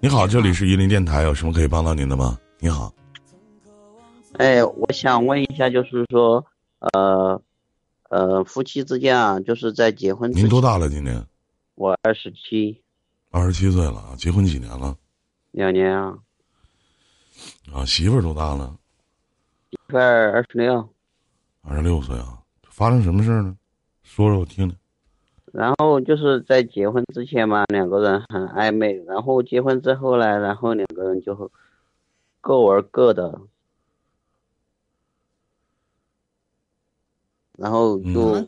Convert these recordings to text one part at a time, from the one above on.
你好，这里是榆林电台，有什么可以帮到您的吗？你好。哎，我想问一下，就是说，呃，呃，夫妻之间啊，就是在结婚。您多大了？今年？我二十七。二十七岁了啊？结婚几年了？两年啊。啊，媳妇儿多大了？媳妇儿二十六。二十六岁啊？发生什么事儿呢？说说我听听。然后就是在结婚之前嘛，两个人很暧昧，然后结婚之后呢，然后两个人就各玩各的。然后就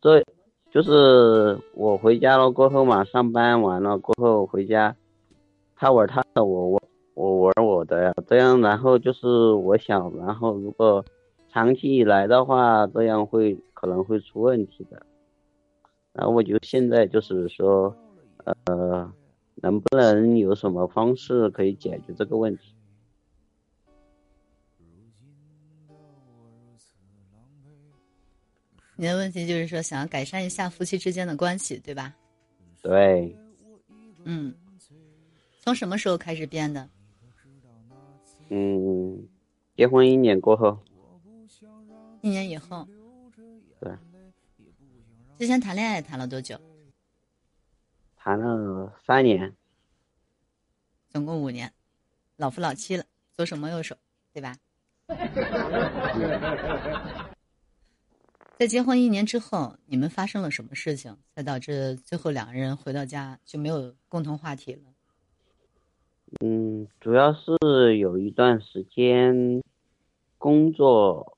这，就是我回家了过后嘛，上班完了过后回家，他玩他的，我我我玩我的呀。这样，然后就是我想，然后如果长期以来的话，这样会可能会出问题的。然后我就现在就是说，呃，能不能有什么方式可以解决这个问题？你的问题就是说，想要改善一下夫妻之间的关系，对吧？对。嗯。从什么时候开始变的？嗯，结婚一年过后。一年以后。对。之前谈恋爱谈了多久？谈了三年。总共五年，老夫老妻了，左手摸右手，对吧？在结婚一年之后，你们发生了什么事情，才导致最后两个人回到家就没有共同话题了？嗯，主要是有一段时间工作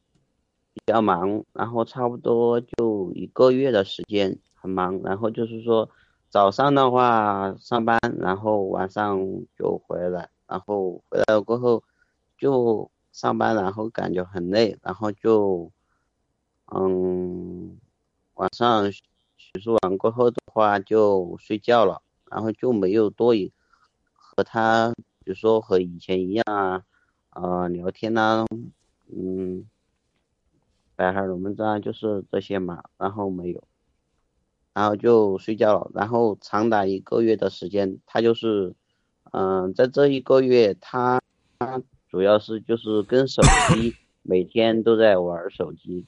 比较忙，然后差不多就一个月的时间很忙，然后就是说早上的话上班，然后晚上就回来，然后回来了过后就上班，然后感觉很累，然后就。嗯，晚上洗漱完过后的话就睡觉了，然后就没有多一和他，比如说和以前一样啊，呃，聊天呐，嗯，摆哈龙门阵就是这些嘛，然后没有，然后就睡觉了，然后长达一个月的时间，他就是，嗯，在这一个月他主要是就是跟手机每天都在玩手机。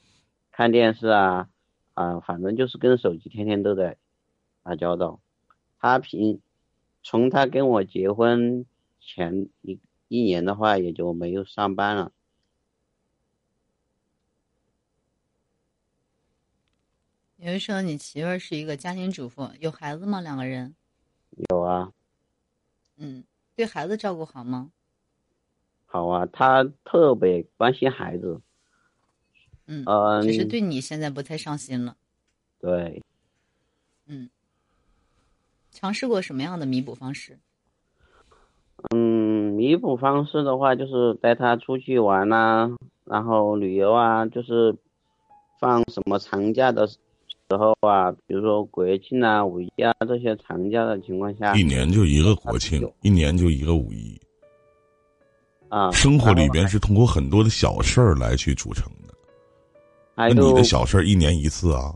看电视啊，啊，反正就是跟手机天天都在打交道。他平从他跟我结婚前一一年的话，也就没有上班了。有人说你媳妇儿是一个家庭主妇，有孩子吗？两个人？有啊。嗯，对孩子照顾好吗？好啊，他特别关心孩子。嗯，只是对你现在不太上心了。对。嗯。尝试过什么样的弥补方式？嗯，弥补方式的话，就是带他出去玩呐，然后旅游啊，就是放什么长假的时候啊，比如说国庆啊、五一啊这些长假的情况下。一年就一个国庆，一年就一个五一。啊。生活里边是通过很多的小事儿来去组成的。那你的小事儿一年一次啊？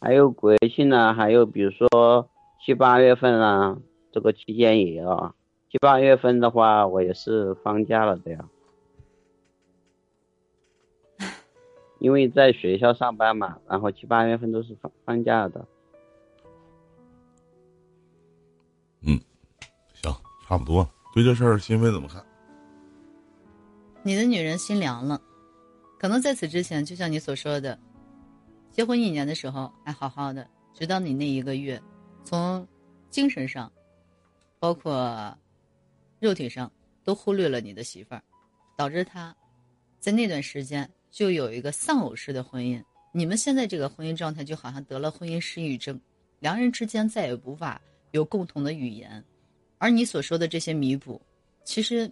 还有国庆啊，还有比如说七八月份啊，这个期间也要。七八月份的话，我也是放假了的呀。因为在学校上班嘛，然后七八月份都是放放假的。嗯，行，差不多。对这事儿，心飞怎么看？你的女人心凉了。可能在此之前，就像你所说的，结婚一年的时候还好好的，直到你那一个月，从精神上，包括肉体上，都忽略了你的媳妇儿，导致她，在那段时间就有一个丧偶式的婚姻。你们现在这个婚姻状态就好像得了婚姻失语症，两人之间再也无法有共同的语言。而你所说的这些弥补，其实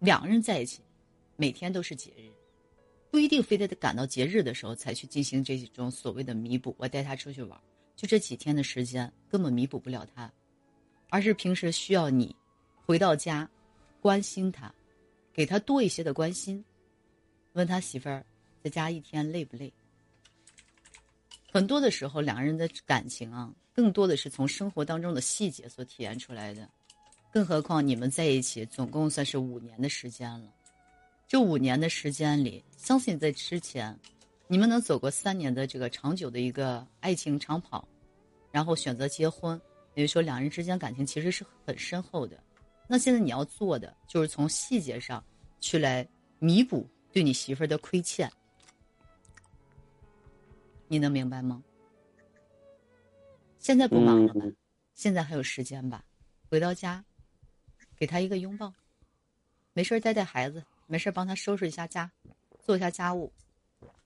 两个人在一起，每天都是节日。不一定非得得赶到节日的时候才去进行这种所谓的弥补。我带他出去玩，就这几天的时间根本弥补不了他，而是平时需要你回到家关心他，给他多一些的关心，问他媳妇儿在家一天累不累。很多的时候，两个人的感情啊，更多的是从生活当中的细节所体验出来的。更何况你们在一起总共算是五年的时间了，这五年的时间里，相信在之前，你们能走过三年的这个长久的一个爱情长跑，然后选择结婚，也就是说两人之间感情其实是很深厚的。那现在你要做的就是从细节上去来弥补对你媳妇儿的亏欠，你能明白吗？现在不忙了吧？现在还有时间吧？回到家。给他一个拥抱，没事带带孩子，没事帮他收拾一下家，做一下家务。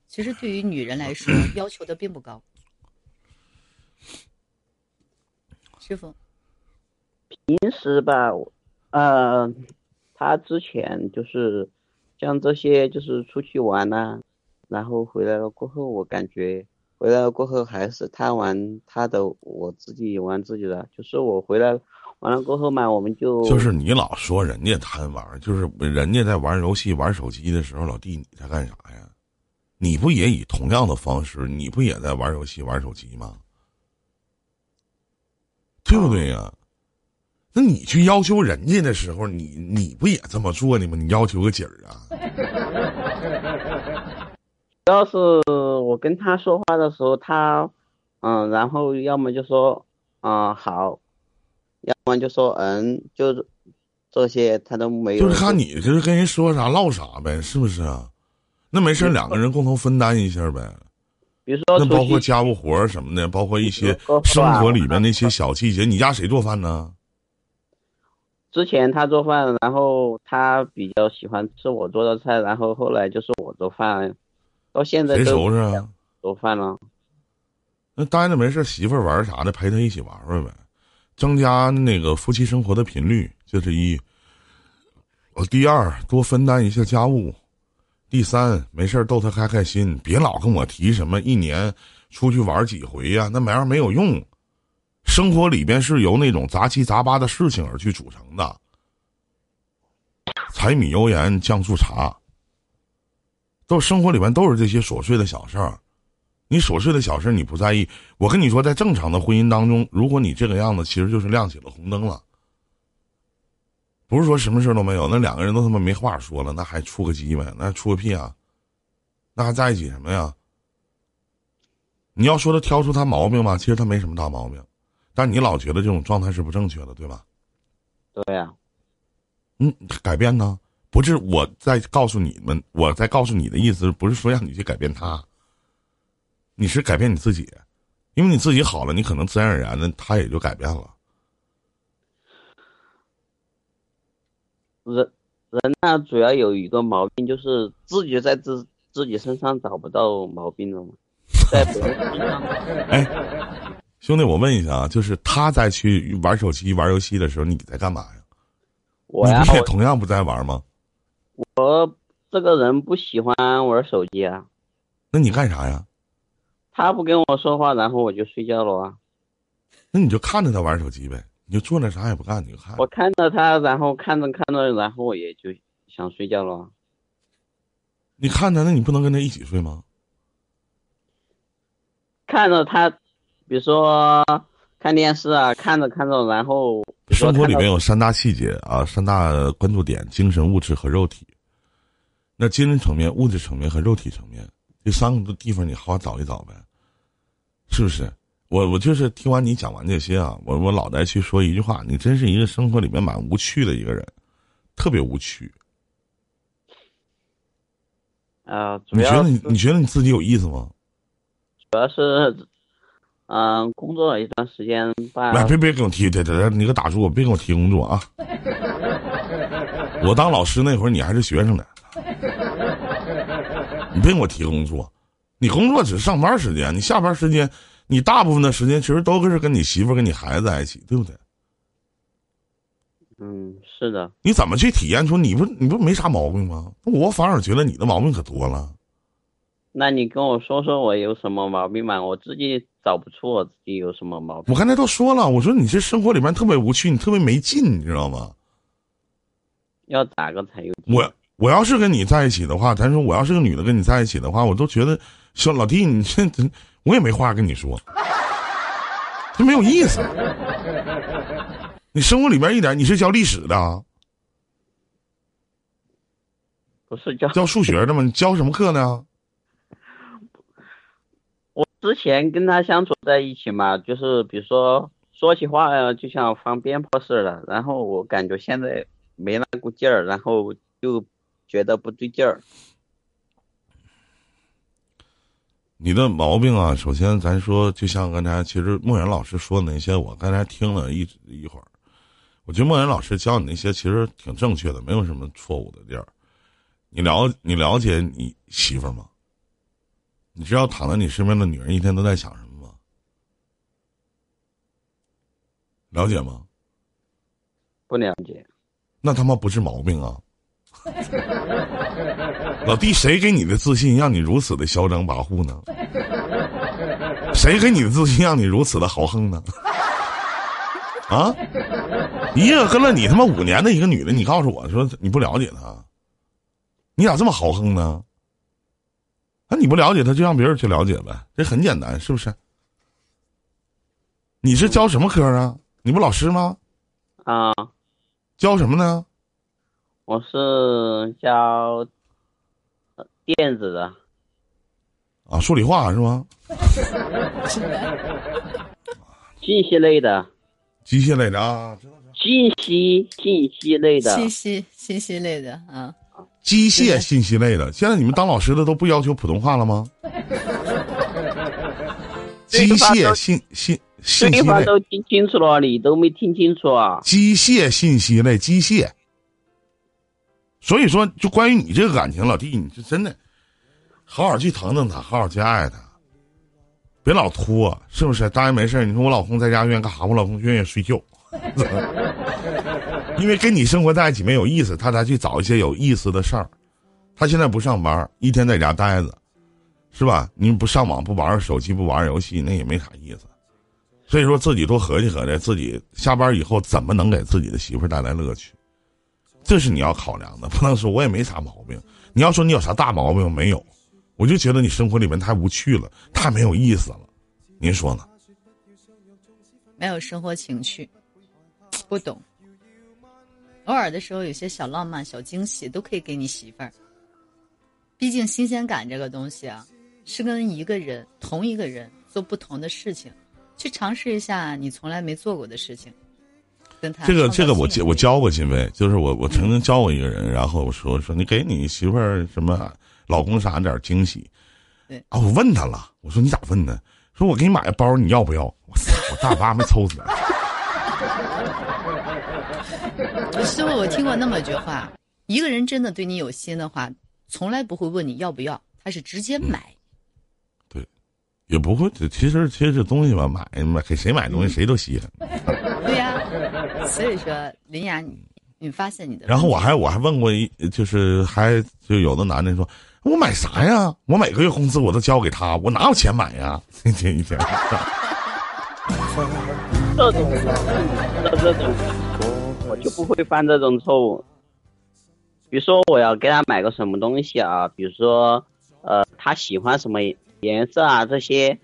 其实对于女人来说，要求的并不高。师傅，平时吧，呃，他之前就是像这些，就是出去玩呐，然后回来了过后，我感觉回来了过后还是他玩他的，我自己玩自己的，就是我回来。完了过后嘛，我们就就是你老说人家贪玩，就是人家在玩游戏、玩手机的时候，老弟你在干啥呀？你不也以同样的方式，你不也在玩游戏、玩手机吗？对不对呀？那你去要求人家的时候，你你不也这么做的吗？你要求个景儿啊？主要是我跟他说话的时候，他嗯，然后要么就说嗯好。要么就说嗯，就这些他都没有。就是看你就是跟人说啥唠啥呗，是不是啊？那没事，两个人共同分担一下呗。比如说，那包括家务活什么的，包括一些生活里面那 些小细节。你家谁做饭呢？之前他做饭，然后他比较喜欢吃我做的菜，然后后来就是我做饭，到现在谁收拾啊？做饭了。那待着没事，媳妇儿玩啥的，陪他一起玩玩呗。增加那个夫妻生活的频率，这是一。我第二多分担一下家务，第三没事逗他开开心，别老跟我提什么一年出去玩几回呀，那玩意儿没有用。生活里边是由那种杂七杂八的事情而去组成的，柴米油盐酱醋茶，都生活里边都是这些琐碎的小事儿。你琐碎的小事你不在意，我跟你说，在正常的婚姻当中，如果你这个样子，其实就是亮起了红灯了。不是说什么事都没有，那两个人都他妈没话说了，那还处个鸡呗？那还处个屁啊？那还在一起什么呀？你要说他挑出他毛病吧，其实他没什么大毛病，但你老觉得这种状态是不正确的，对吧？对呀。嗯，改变呢？不是我在告诉你们，我在告诉你的意思，不是说让你去改变他。你是改变你自己，因为你自己好了，你可能自然而然的他也就改变了。人人呢，主要有一个毛病，就是自己在自自己身上找不到毛病了嘛，在别人身上。哎，兄弟，我问一下啊，就是他在去玩手机、玩游戏的时候，你在干嘛呀？我呀，也同样不在玩吗？我这个人不喜欢玩手机啊。那你干啥呀？他不跟我说话，然后我就睡觉了啊。那你就看着他玩手机呗，你就坐那啥也不干，你就看。我看着他，然后看着看着，然后我也就想睡觉了。你看着，那你不能跟他一起睡吗？看着他，比如说看电视啊，看着看着，然后生活里面有三大细节啊，三大关注点：精神、物质和肉体。那精神层面、物质层面和肉体层面这三个地方，你好好找一找呗。是不是？我我就是听完你讲完这些啊，我我脑袋去说一句话，你真是一个生活里面蛮无趣的一个人，特别无趣。啊，你觉得你你觉得你自己有意思吗？主要是，嗯，工作了一段时间吧。来，别别给我提，对对对，你可打住，别给我提工作啊！我当老师那会儿，你还是学生呢，你别给我提工作。你工作只是上班时间，你下班时间，你大部分的时间其实都是跟你媳妇、跟你孩子在一起，对不对？嗯，是的。你怎么去体验出你不你不没啥毛病吗？我反而觉得你的毛病可多了。那你跟我说说我有什么毛病嘛？我自己找不出我自己有什么毛病。我刚才都说了，我说你这生活里面特别无趣，你特别没劲，你知道吗？要咋个才有？我我要是跟你在一起的话，咱说我要是个女的跟你在一起的话，我都觉得。说老弟，你这我也没话跟你说，这没有意思。你生活里面一点，你是教历史的，不是教教数学的吗？你教什么课呢？我之前跟他相处在一起嘛，就是比如说说起话呀就像放鞭炮似的，然后我感觉现在没那股劲儿，然后就觉得不对劲儿。你的毛病啊，首先咱说，就像刚才其实莫言老师说的那些，我刚才听了一一会儿，我觉得莫言老师教你那些其实挺正确的，没有什么错误的地儿。你了你了解你媳妇儿吗？你知道躺在你身边的女人一天都在想什么吗？了解吗？不了解。那他妈不是毛病啊！老弟，谁给你的自信让你如此的嚣张跋扈呢？谁给你的自信让你如此的豪横呢？啊！一个跟了你他妈五年的一个女的，你告诉我说你不了解她，你咋这么豪横呢？那你不了解他，就让别人去了解呗，这很简单，是不是？你是教什么科啊？你不老师吗？啊。教什么呢？我是教电子的，啊，数理化是吗？信息类的，机械类的啊，信息信息类的，信息信息类的啊，机械信息类的。现在你们当老师的都不要求普通话了吗？机械信信信息类都听清楚了，你都没听清楚啊？机械信息类，机械。所以说，就关于你这个感情，老弟，你就真的好好去疼疼他，好好去爱他，别老拖，是不是？当然没事你说我老公在家愿意干啥？我老公愿意睡觉，因为跟你生活在一起没有意思，他才去找一些有意思的事儿。他现在不上班，一天在家待着，是吧？你不上网，不玩手机，不玩游戏，那也没啥意思。所以说自己多合计合计，自己下班以后怎么能给自己的媳妇带来乐趣。这是你要考量的，不能说我也没啥毛病。你要说你有啥大毛病没有？我就觉得你生活里面太无趣了，太没有意思了。您说呢？没有生活情趣，不懂。偶尔的时候有些小浪漫、小惊喜都可以给你媳妇儿。毕竟新鲜感这个东西啊，是跟一个人、同一个人做不同的事情，去尝试一下你从来没做过的事情。跟他这个这个我教我教过金飞，就是我我曾经教过一个人，然后我说说你给你媳妇儿什么老公啥点惊喜，对啊，我问他了，我说你咋问的？说我给你买个包，你要不要？我操，我大巴没抽死。师傅，我听过那么一句话：一个人真的对你有心的话，从来不会问你要不要，他是直接买。对，也不会。其实其实这东西吧，买买给谁买东西谁都稀罕。对呀。所以说，林雅，你你发现你的，然后我还我还问过一，就是还就有的男的说，我买啥呀？我每个月工资我都交给他，我哪有钱买呀？一 天一天。就不会犯这种错误。比如说，我要给他买个什么东西啊？比如说，呃，他喜欢什么颜色啊？这些，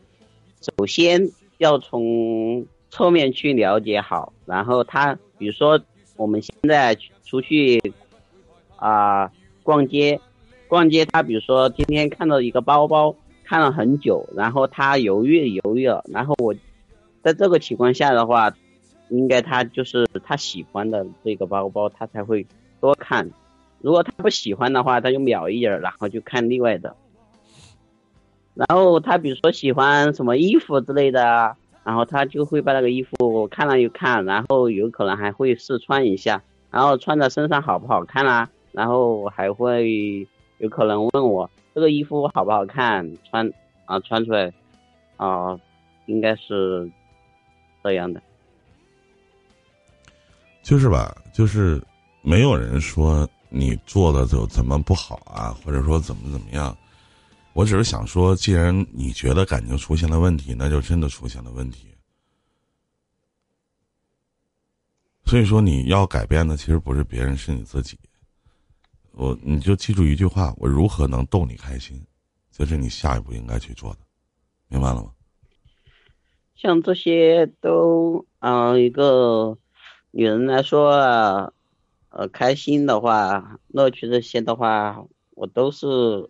首先要从。侧面去了解好，然后他比如说我们现在出去啊逛街，逛街他比如说今天看到一个包包看了很久，然后他犹豫犹豫了，然后我在这个情况下的话，应该他就是他喜欢的这个包包他才会多看，如果他不喜欢的话他就秒一眼，然后就看另外的，然后他比如说喜欢什么衣服之类的。然后他就会把那个衣服看了又看，然后有可能还会试穿一下，然后穿在身上好不好看啊？然后还会有可能问我这个衣服好不好看，穿啊穿出来啊，应该是这样的。就是吧，就是没有人说你做的就怎么不好啊，或者说怎么怎么样。我只是想说，既然你觉得感情出现了问题，那就真的出现了问题。所以说，你要改变的其实不是别人，是你自己。我你就记住一句话：我如何能逗你开心，这是你下一步应该去做的，明白了吗？像这些都，嗯、一个女人来说啊，呃，开心的话，乐趣这些的话，我都是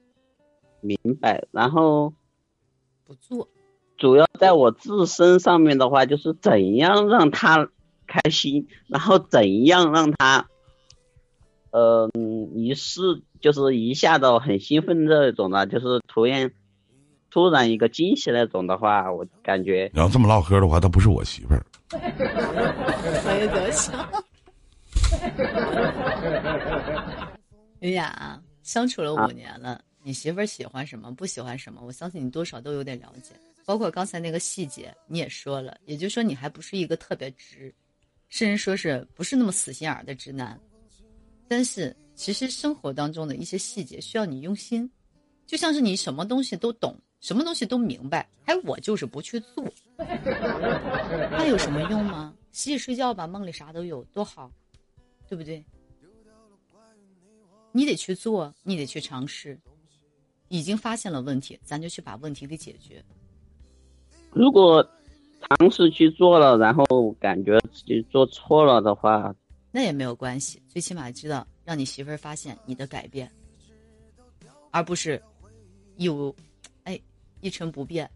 明白。然后不做，主要在我自身上面的话，就是怎样让她开心，然后怎样让她，呃，一试就是一下子很兴奋这种的，就是突然突然一个惊喜那种的话，我感觉你要这么唠嗑的话，她不是我媳妇儿。可以得行。云雅，相处了五年了，你媳妇儿喜欢什么，不喜欢什么，我相信你多少都有点了解。包括刚才那个细节，你也说了，也就是说你还不是一个特别直，甚至说是不是那么死心眼儿的直男。但是其实生活当中的一些细节需要你用心，就像是你什么东西都懂，什么东西都明白，还我就是不去做，那有什么用吗？洗洗睡觉吧，梦里啥都有，多好，对不对？你得去做，你得去尝试。已经发现了问题，咱就去把问题给解决。如果尝试去做了，然后感觉自己做错了的话，那也没有关系，最起码知道让你媳妇儿发现你的改变，而不是有，哎，一成不变，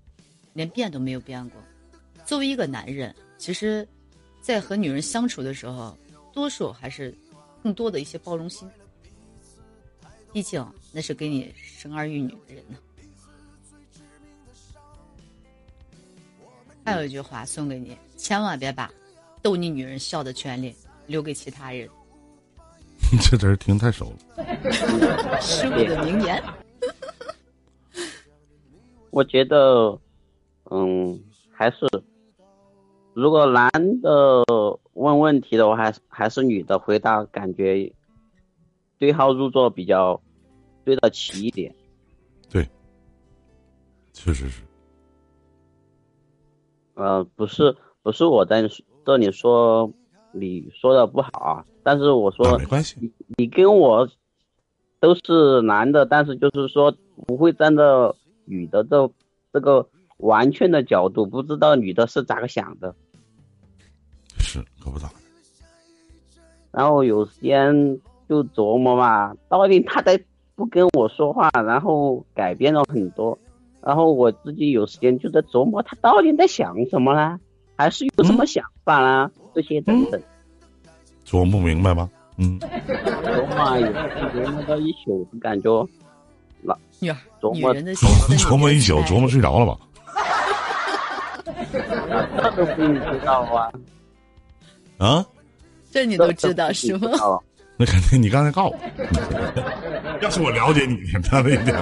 连变都没有变过。作为一个男人，其实，在和女人相处的时候，多数还是更多的一些包容心。毕竟那是给你生儿育女的人呢。还有一句话送给你，千万别把逗你女人笑的权利留给其他人。你 这词儿听太熟了。师傅的名言。我觉得，嗯，还是如果男的问问题的话，还是还是女的回答，感觉对号入座比较对得起一点。对确实是，呃，不是不是我在这里说你说的不好啊，但是我啊说没关系。你跟我都是男的，但是就是说不会站在女的这这个完全的角度，不知道女的是咋个想的。是可不咋。然后有时间就琢磨嘛，到底他在不跟我说话，然后改变了很多，然后我自己有时间就在琢磨他到底在想什么啦，还是有什么想法啦，这些等等。琢磨不明白吗？嗯，琢磨有琢磨到一宿，感觉女儿，琢磨女人的心琢磨一宿，琢磨睡着了吧？那都不知道啊，啊，这你都知道是吗？吗？那肯定，你刚才告诉我，要是我了解你，那那一点，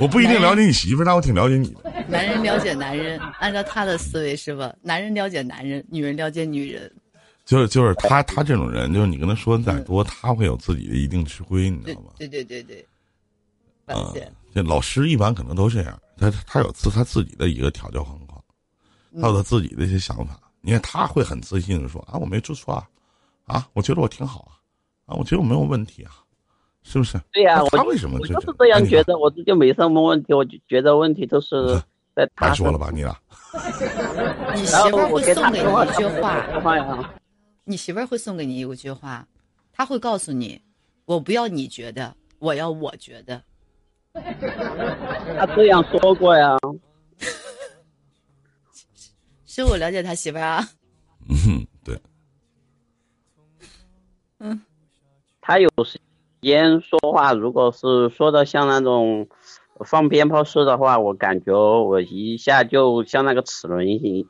我不一定了解你媳妇儿，但我挺了解你的。男人了解男人，按照他的思维是吧？男人了解男人，女人了解女人。就是就是他他这种人，就是你跟他说的再多，他会有自己的一定吃亏，你知道吗？对对对对，发啊现，这老师一般可能都这样，他他有自他自己的一个调教方法，他有他自己的一些想法。你看他会很自信的说啊，我没做错啊，啊，我觉得我挺好啊，啊，我觉得我没有问题啊，是不是？对呀、他为什么就我就是这样觉得，我自己没什么问题，我就觉得问题都是在他白说了吧，你俩 你媳妇儿会送给你一句话 你媳妇儿会送给你一句话，她会告诉你：“我不要你觉得，我要我觉得。他这样说过呀。”是我了解他媳妇儿啊，嗯哼，对，他有时间说话，如果是说的像那种放鞭炮似的话，我感觉我一下就像那个齿轮一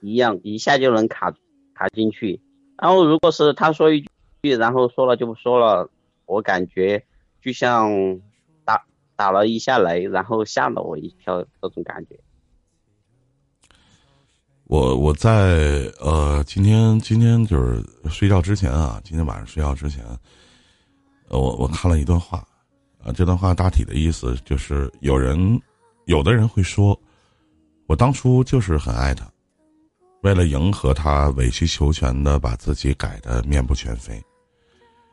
一样，一下就能卡卡进去。然后如果是他说一句，然后说了就不说了，我感觉就像打了一下雷，然后吓了我一跳这种感觉。我我在呃，今天今天就是睡觉之前啊，今天晚上睡觉之前，我我看了一段话，啊、这段话大体的意思就是，有人有的人会说，我当初就是很爱他，为了迎合他，委曲求全的把自己改得面目全非，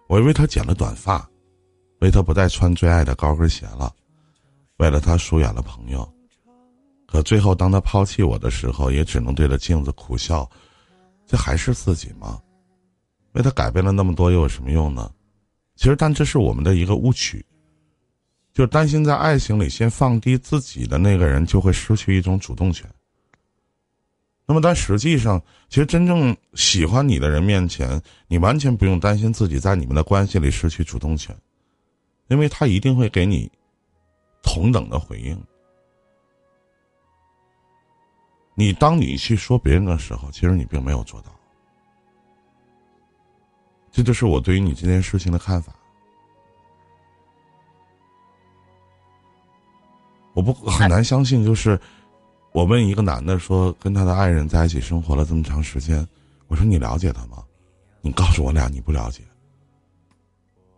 我为他剪了短发，为他不再穿最爱的高跟鞋了，为了他疏远了朋友。可最后当他抛弃我的时候，也只能对着镜子苦笑。这还是自己吗？为他改变了那么多，又有什么用呢？其实，但这是我们的一个误区，就担心在爱情里先放低自己的那个人就会失去一种主动权。那么，但实际上，其实真正喜欢你的人面前，你完全不用担心自己在你们的关系里失去主动权，因为他一定会给你同等的回应。你当你去说别人的时候，其实你并没有做到。这就是我对于你这件事情的看法。我不很难相信，就是我问一个男的说，跟他的爱人在一起生活了这么长时间，我说你了解他吗？你告诉我俩你不了解，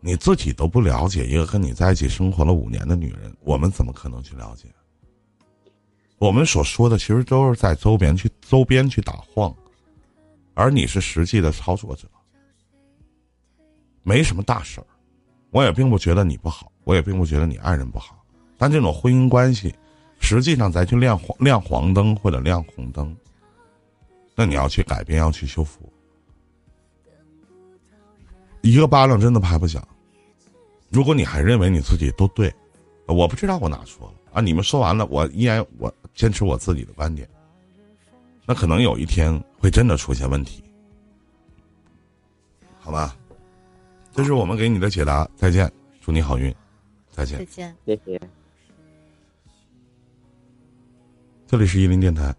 你自己都不了解一个跟你在一起生活了五年的女人，我们怎么可能去了解？我们所说的其实都是在周边去周边去打晃，而你是实际的操作者。没什么大事儿，我也并不觉得你不好，我也并不觉得你爱人不好，但这种婚姻关系，实际上咱去亮黄亮黄灯或者亮红灯，那你要去改变，要去修复，一个巴掌真的拍不响。如果你还认为你自己都对，我不知道我哪错了啊？你们说完了，我依然我坚持我自己的观点，那可能有一天会真的出现问题，好吧？这是我们给你的解答，再见，祝你好运，再见，再见，谢谢。这里是伊林电台。